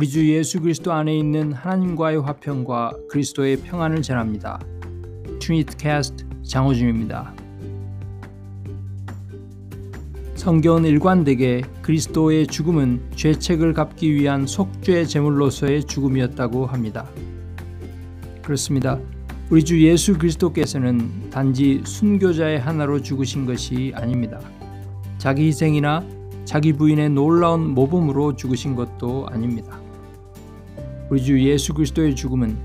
우리 주 예수 그리스도 안에 있는 하나님과의 화평과 그리스도의 평안을 전합니다. 트리트 캐스트 장호준입니다. 성경은 일관되게 그리스도의 죽음은 죄책을 갚기 위한 속죄 제물로서의 죽음이었다고 합니다. 그렇습니다. 우리 주 예수 그리스도께서는 단지 순교자의 하나로 죽으신 것이 아닙니다. 자기 희생이나 자기 부인의 놀라운 모범으로 죽으신 것도 아닙니다. 우리 주 예수 그리스도의 죽음은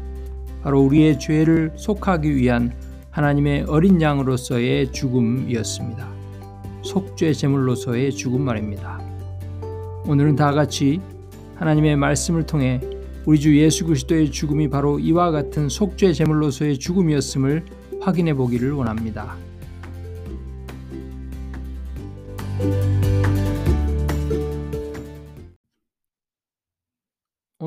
바로 우리의 죄를 속하기 위한 하나님의 어린 양으로서의 죽음이었습니다. 속죄 제물로서의 죽음 말입니다. 오늘은 다 같이 하나님의 말씀을 통해 우리 주 예수 그리스도의 죽음이 바로 이와 같은 속죄 제물로서의 죽음이었음을 확인해 보기를 원합니다.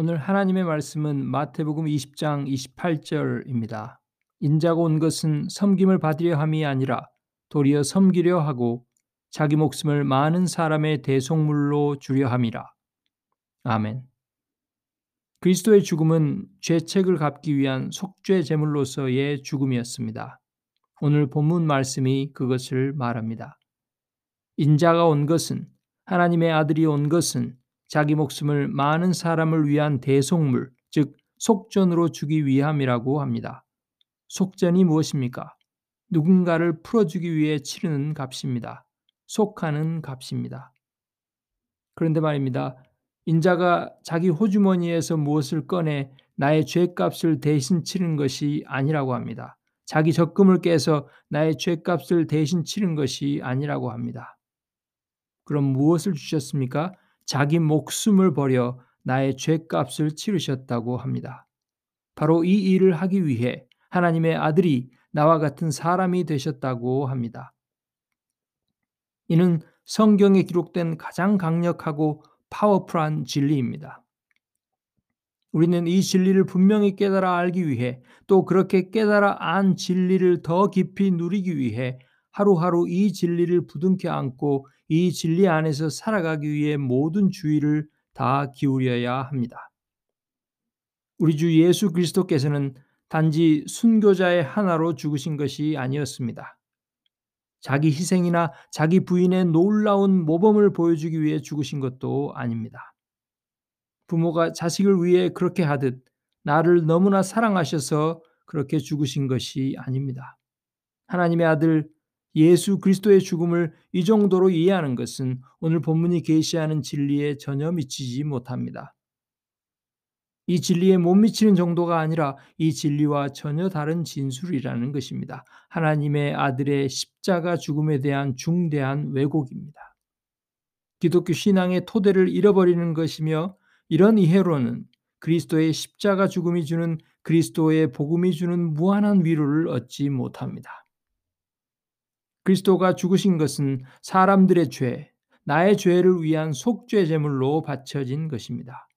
오늘 하나님의 말씀은 마태복음 20장 28절입니다. 인자가 온 것은 섬김을 받으려 함이 아니라 도리어 섬기려 하고 자기 목숨을 많은 사람의 대속물로 주려 함이라. 아멘. 그리스도의 죽음은 죄책을 갚기 위한 속죄 제물로서의 죽음이었습니다. 오늘 본문 말씀이 그것을 말합니다. 인자가 온 것은 하나님의 아들이 온 것은 자기 목숨을 많은 사람을 위한 대속물, 즉 속전으로 주기 위함이라고 합니다. 속전이 무엇입니까? 누군가를 풀어주기 위해 치르는 값입니다. 속하는 값입니다. 그런데 말입니다. 인자가 자기 호주머니에서 무엇을 꺼내 나의 죄값을 대신 치른 것이 아니라고 합니다. 자기 적금을 깨서 나의 죄값을 대신 치른 것이 아니라고 합니다. 그럼 무엇을 주셨습니까? 자기 목숨을 버려 나의 죄값을 치르셨다고 합니다. 바로 이 일을 하기 위해 하나님의 아들이 나와 같은 사람이 되셨다고 합니다. 이는 성경에 기록된 가장 강력하고 파워풀한 진리입니다. 우리는 이 진리를 분명히 깨달아 알기 위해 또 그렇게 깨달아 안 진리를 더 깊이 누리기 위해 하루하루 이 진리를 부둥켜 안고 이 진리 안에서 살아가기 위해 모든 주의를 다 기울여야 합니다. 우리 주 예수 그리스도께서는 단지 순교자의 하나로 죽으신 것이 아니었습니다. 자기 희생이나 자기 부인의 놀라운 모범을 보여주기 위해 죽으신 것도 아닙니다. 부모가 자식을 위해 그렇게 하듯 나를 너무나 사랑하셔서 그렇게 죽으신 것이 아닙니다. 하나님의 아들 예수 그리스도의 죽음을 이 정도로 이해하는 것은 오늘 본문이 계시하는 진리에 전혀 미치지 못합니다. 이 진리에 못 미치는 정도가 아니라 이 진리와 전혀 다른 진술이라는 것입니다. 하나님의 아들의 십자가 죽음에 대한 중대한 왜곡입니다. 기독교 신앙의 토대를 잃어버리는 것이며 이런 이해로는 그리스도의 십자가 죽음이 주는 그리스도의 복음이 주는 무한한 위로를 얻지 못합니다. 그리스도가 죽으신 것은 사람들의 죄, 나의 죄를 위한 속죄 제물로 바쳐진 것입니다.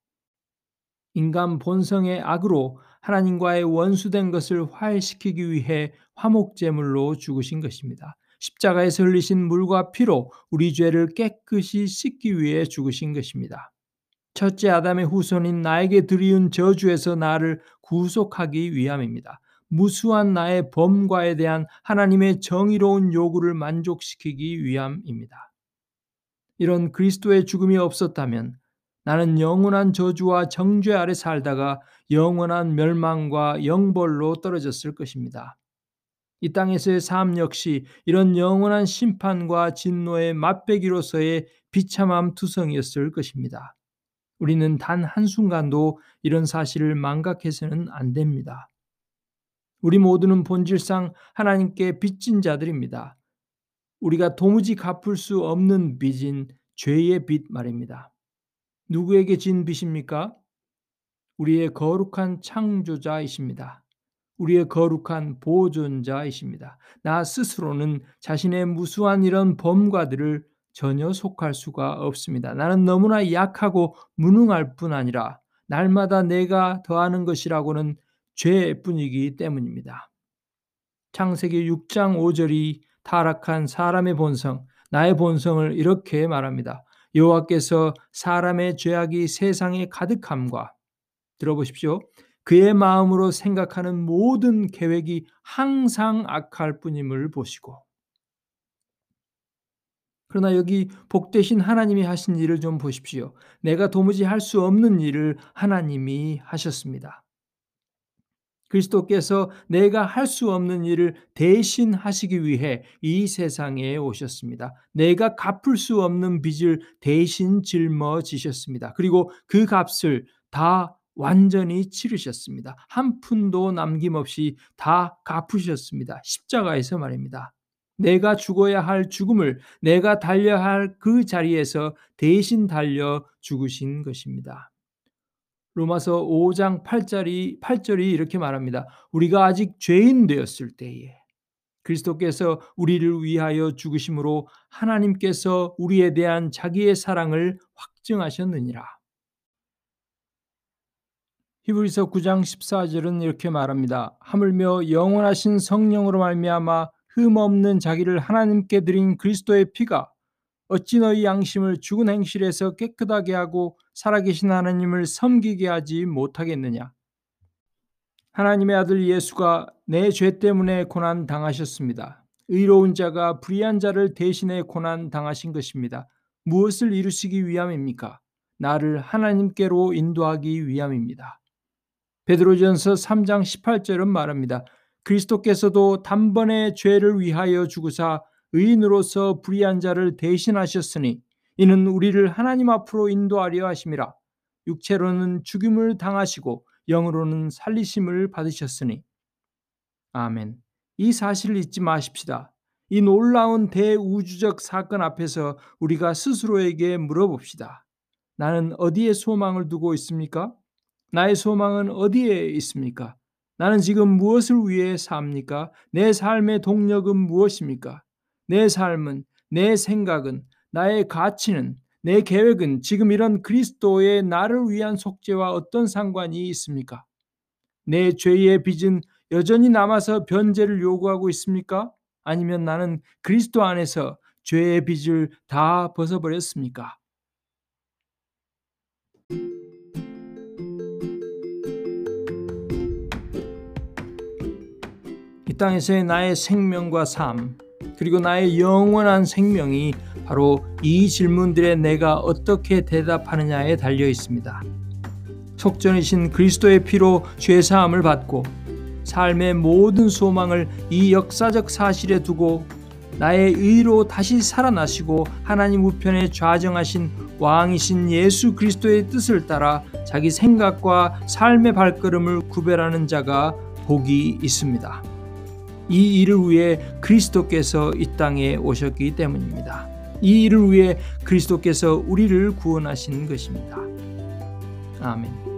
인간 본성의 악으로 하나님과의 원수된 것을 화해시키기 위해 화목 제물로 죽으신 것입니다. 십자가에서 흘리신 물과 피로 우리 죄를 깨끗이 씻기 위해 죽으신 것입니다. 첫째 아담의 후손인 나에게 드리운 저주에서 나를 구속하기 위함입니다. 무수한 나의 범과에 대한 하나님의 정의로운 요구를 만족시키기 위함입니다. 이런 그리스도의 죽음이 없었다면 나는 영원한 저주와 정죄 아래 살다가 영원한 멸망과 영벌로 떨어졌을 것입니다. 이 땅에서의 삶 역시 이런 영원한 심판과 진노의 맛배기로서의 비참함 투성이었을 것입니다. 우리는 단 한순간도 이런 사실을 망각해서는 안 됩니다. 우리 모두는 본질상 하나님께 빚진 자들입니다. 우리가 도무지 갚을 수 없는 빚인 죄의 빚 말입니다. 누구에게 진 빚입니까? 우리의 거룩한 창조자이십니다. 우리의 거룩한 보존자이십니다. 나 스스로는 자신의 무수한 이런 범과들을 전혀 속할 수가 없습니다. 나는 너무나 약하고 무능할 뿐 아니라 날마다 내가 더하는 것이라고는 죄뿐이기 때문입니다. 창세기 6장 5절이 타락한 사람의 본성, 나의 본성을 이렇게 말합니다. 여호와께서 사람의 죄악이 세상에 가득함과 들어보십시오. 그의 마음으로 생각하는 모든 계획이 항상 악할 뿐임을 보시고 그러나 여기 복되신 하나님이 하신 일을 좀 보십시오. 내가 도무지 할 수 없는 일을 하나님이 하셨습니다. 그리스도께서 내가 할 수 없는 일을 대신 하시기 위해 이 세상에 오셨습니다. 내가 갚을 수 없는 빚을 대신 짊어지셨습니다. 그리고 그 값을 다 완전히 치르셨습니다. 한 푼도 남김없이 다 갚으셨습니다. 십자가에서 말입니다. 내가 죽어야 할 죽음을 내가 달려야 할 그 자리에서 대신 달려 죽으신 것입니다. 로마서 5장 8절이 8절이 이렇게 말합니다. 우리가 아직 죄인 되었을 때에 그리스도께서 우리를 위하여 죽으심으로 하나님께서 우리에 대한 자기의 사랑을 확증하셨느니라. 히브리서 9장 14절은 이렇게 말합니다. 하물며 영원하신 성령으로 말미암아 흠 없는 자기를 하나님께 드린 그리스도의 피가 어찌 너희 양심을 죽은 행실에서 깨끗하게 하고 살아계신 하나님을 섬기게 하지 못하겠느냐? 하나님의 아들 예수가 내 죄 때문에 고난 당하셨습니다. 의로운 자가 불의한 자를 대신해 고난 당하신 것입니다. 무엇을 이루시기 위함입니까? 나를 하나님께로 인도하기 위함입니다. 베드로전서 3장 18절은 말합니다. 그리스도께서도 단번에 죄를 위하여 죽으사 의인으로서 불의한 자를 대신하셨으니 이는 우리를 하나님 앞으로 인도하려 하심이라 육체로는 죽임을 당하시고 영으로는 살리심을 받으셨으니 아멘. 이 사실을 잊지 마십시다. 이 놀라운 대우주적 사건 앞에서 우리가 스스로에게 물어봅시다. 나는 어디에 소망을 두고 있습니까? 나의 소망은 어디에 있습니까? 나는 지금 무엇을 위해 삽니까? 내 삶의 동력은 무엇입니까? 내 삶은, 내 생각은, 나의 가치는, 내 계획은 지금 이런 그리스도의 나를 위한 속죄와 어떤 상관이 있습니까? 내 죄의 빚은 여전히 남아서 변제를 요구하고 있습니까? 아니면 나는 그리스도 안에서 죄의 빚을 다 벗어버렸습니까? 이 땅에서의 나의 생명과 삶, 그리고 나의 영원한 생명이 바로 이 질문들에 내가 어떻게 대답하느냐에 달려 있습니다. 속전이신 그리스도의 피로 죄 사함을 받고 삶의 모든 소망을 이 역사적 사실에 두고 나의 의로 다시 살아나시고 하나님 우편에 좌정하신 왕이신 예수 그리스도의 뜻을 따라 자기 생각과 삶의 발걸음을 구별하는 자가 복이 있습니다. 이 일을 위해 그리스도께서 이 땅에 오셨기 때문입니다. 이 일을 위해 그리스도께서 우리를 구원하신 것입니다. 아멘.